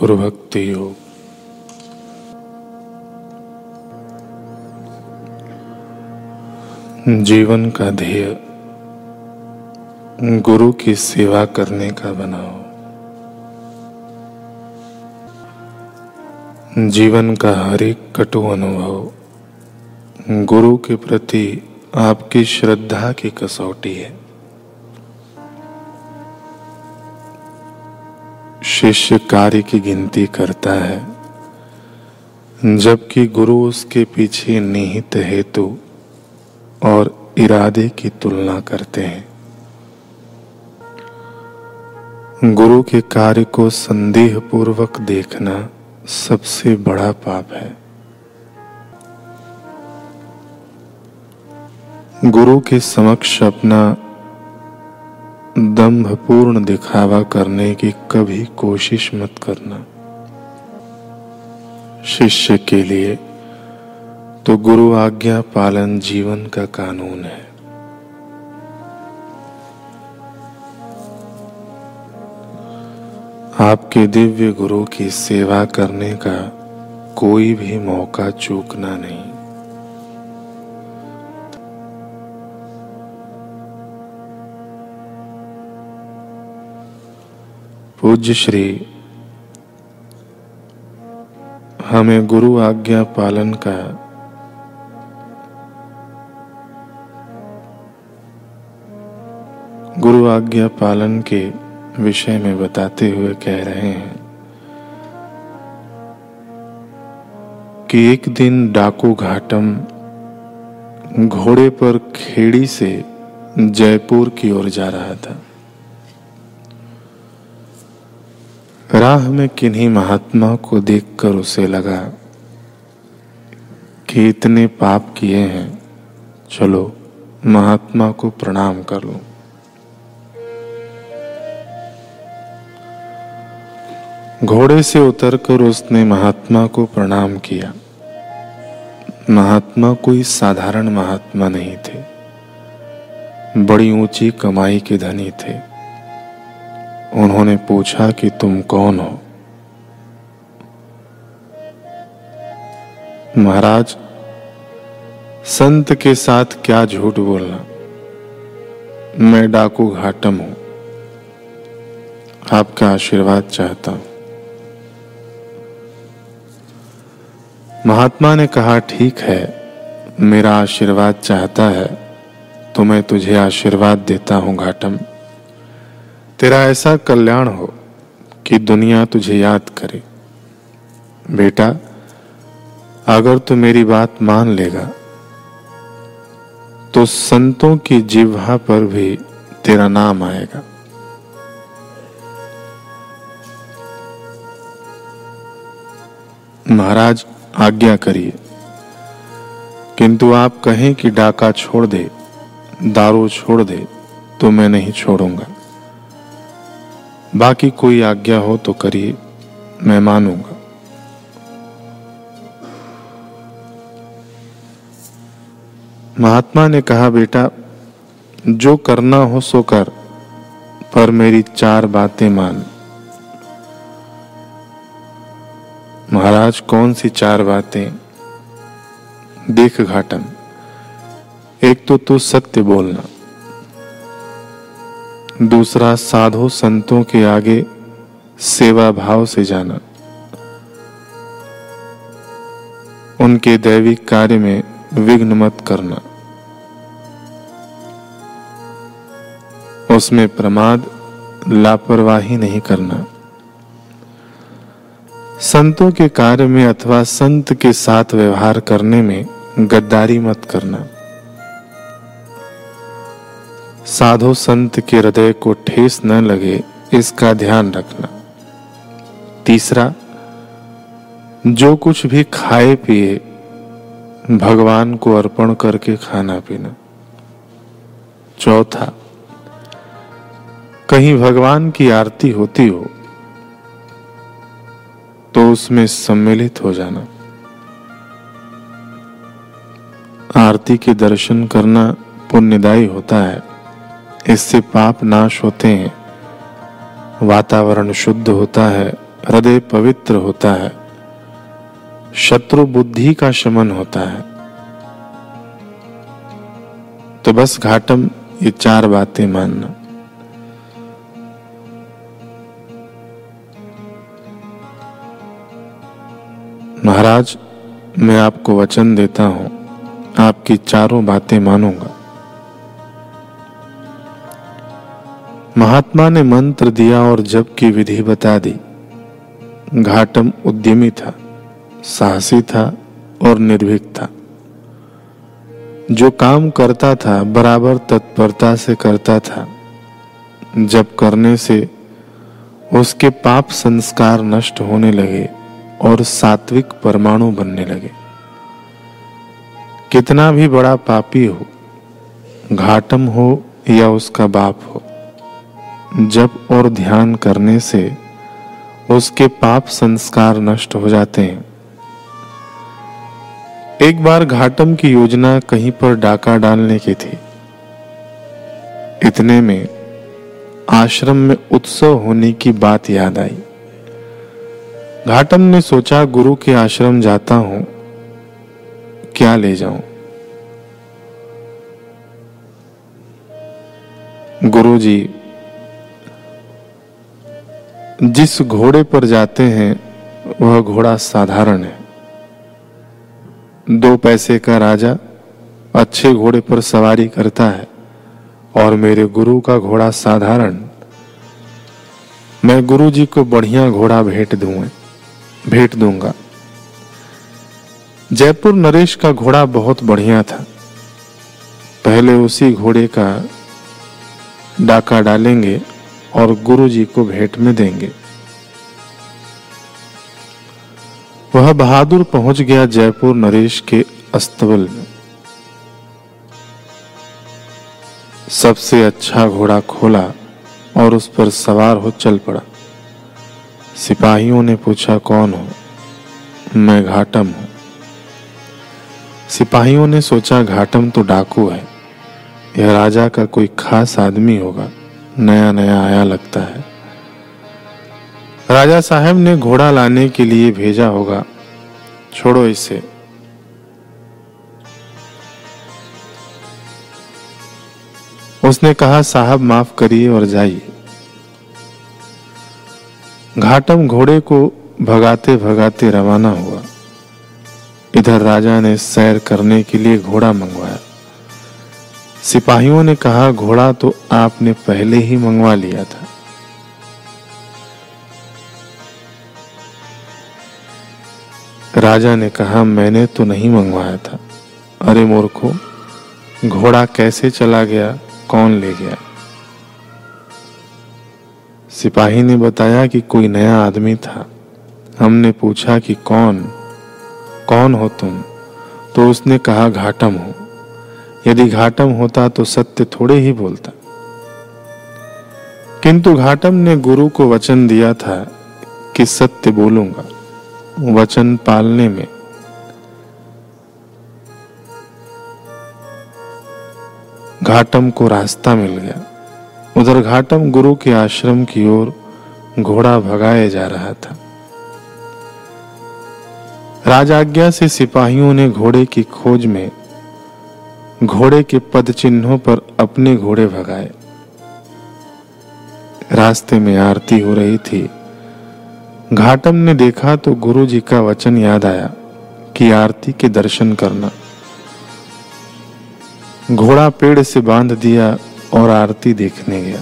गुरु भक्ति योग। जीवन का ध्येय गुरु की सेवा करने का बनाओ। जीवन का हर एक कटु अनुभव गुरु के प्रति आपकी श्रद्धा की कसौटी है। शिष्य कार्य की गिनती करता है। जबकि गुरु उसके पीछे निहित हेतु और इरादे की तुलना करते हैं। गुरु के कार्य को संदेह पूर्वक देखना सबसे बड़ा पाप है। गुरु के समक्ष अपना दंभपूर्ण दिखावा करने की कभी कोशिश मत करना। शिष्य के लिए तो गुरु आज्ञा पालन जीवन का कानून है। आपके दिव्य गुरु की सेवा करने का कोई भी मौका चूकना नहीं। पूज्य श्री, हमें गुरु आज्ञा पालन का गुरु आज्ञा पालन के विषय में बताते हुए कह रहे हैं कि एक दिन डाकू घाटम घोड़े पर खेड़ी से जयपुर की ओर जा रहा था। राह में किन्हीं महात्मा को देखकर उसे लगा कि इतने पाप किए हैं, चलो महात्मा को प्रणाम कर लो। घोड़े से उतरकर उसने महात्मा को प्रणाम किया। महात्मा कोई साधारण महात्मा नहीं थे, बड़ी ऊँची कमाई के धनी थे। उन्होंने पूछा कि तुम कौन हो? महाराज, संत के साथ क्या झूठ बोलना? मैं डाकू घाटम हूँ। आपका आशीर्वाद चाहता हूँ। महात्मा ने कहा, ठीक है, मेरा आशीर्वाद चाहता है तो मैं तुझे आशीर्वाद देता हूँ घाटम। तेरा ऐसा कल्याण हो कि दुनिया तुझे याद करे। बेटा, अगर तू मेरी बात मान लेगा तो संतों की जिह्वा पर भी तेरा नाम आएगा। महाराज, आज्ञा करिए। किंतु आप कहें कि डाका छोड़ दे, दारू छोड़ दे तो मैं नहीं छोड़ूँगा। बाकी कोई आज्ञा हो तो करिए, मैं मानूँगा। महात्मा ने कहा, बेटा, जो करना हो सो कर, पर मेरी चार बातें मान। महाराज, कौन सी चार बातें? देख घाटन एक तो तू सत्य बोलना। दूसरा साधु संतों के आगे सेवा भाव से जाना। उनके दैविक कार्य में विघ्न मत करना। उसमें प्रमाद, लापरवाही नहीं करना। संतों के कार्य में अथवा संत के साथ व्यवहार करने में गद्दारी मत करना। साधु संत के हृदय को ठेस न लगे, इसका ध्यान रखना। तीसरा, जो कुछ भी खाए पिए, भगवान को अर्पण करके खाना पीना। चौथा, कहीं भगवान की आरती होती हो तो उसमें सम्मिलित हो जाना। आरती के दर्शन करना पुण्यदायी होता है। इससे पाप नाश होते हैं। वातावरण शुद्ध होता है, हृदय पवित्र होता है। शत्रु बुद्धि का शमन होता है। तो बस घाटम, ये चार बातें मानना। महाराज, मैं आपको वचन देता हूँ। आपकी चारों बातें मानूँगा। महात्मा ने मंत्र दिया और जब की विधि बता दी। घाटम उद्यमी था, साहसी था और निर्भीक था। जो काम करता था, बराबर तत्परता से करता था। जब करने से उसके पाप संस्कार नष्ट होने लगे और सात्विक परमाणु बनने लगे। कितना भी बड़ा पापी हो, घाटम हो या उसका बाप हो जब और ध्यान करने से उसके पाप संस्कार नष्ट हो जाते हैं। एक बार घाटम की योजना कहीं पर डाका डालने की थी। इतने में आश्रम में उत्सव होने की बात याद आई। घाटम ने सोचा, गुरु के आश्रम जाता हूँ, क्या ले जाऊँ? गुरु जी जिस घोड़े पर जाते हैं, वह घोड़ा साधारण है। दो पैसे का राजा अच्छे घोड़े पर सवारी करता है और मेरे गुरु का घोड़ा साधारण। मैं गुरु जी को बढ़िया घोड़ा भेंट दूँगा भेंट दूँगा। जयपुर नरेश का घोड़ा बहुत बढ़िया था। पहले उसी घोड़े का डाका डालेंगे और गुरु जी को भेंट में देंगे। वह बहादुर पहुँच गया जयपुर नरेश के अस्तबल में। सबसे अच्छा घोड़ा खोला और उस पर सवार हो चल पड़ा। सिपाहियों ने पूछा, कौन हो? मैं घाटम हूँ। सिपाहियों ने सोचा, घाटम तो डाकू है। यह राजा का कोई खास आदमी होगा। नया नया आया लगता है। राजा साहब ने घोड़ा लाने के लिए भेजा होगा। छोड़ो इसे। उसने कहा, साहब, माफ़ करिए और जाइए। घाटम घोड़े को भगाते भगाते रवाना हुआ। इधर राजा ने सैर करने के लिए घोड़ा मंगवाया। सिपाहियों ने कहा, घोड़ा तो आपने पहले ही मंगवा लिया था। राजा ने कहा, मैंने तो नहीं मंगवाया था। अरे मूर्खो, घोड़ा कैसे चला गया? कौन ले गया? सिपाही ने बताया कि कोई नया आदमी था। हमने पूछा कि, कौन? कौन हो तुम? तो उसने कहा, घाटम हो। यदि घाटम होता तो सत्य थोड़े ही बोलता। किंतु घाटम ने गुरु को वचन दिया था कि सत्य बोलूँगा, वचन पालने में। घाटम को रास्ता मिल गया। उधर घाटम गुरु के आश्रम की ओर घोड़ा भगाए जा रहा था। राजाज्ञा से सिपाहियों ने घोड़े की खोज में घोड़े के पद चिन्हों पर अपने घोड़े भगाए। रास्ते में आरती हो रही थी। घाटम ने देखा तो गुरु जी का वचन याद आया कि आरती के दर्शन करना। घोड़ा पेड़ से बाँध दिया और आरती देखने गया।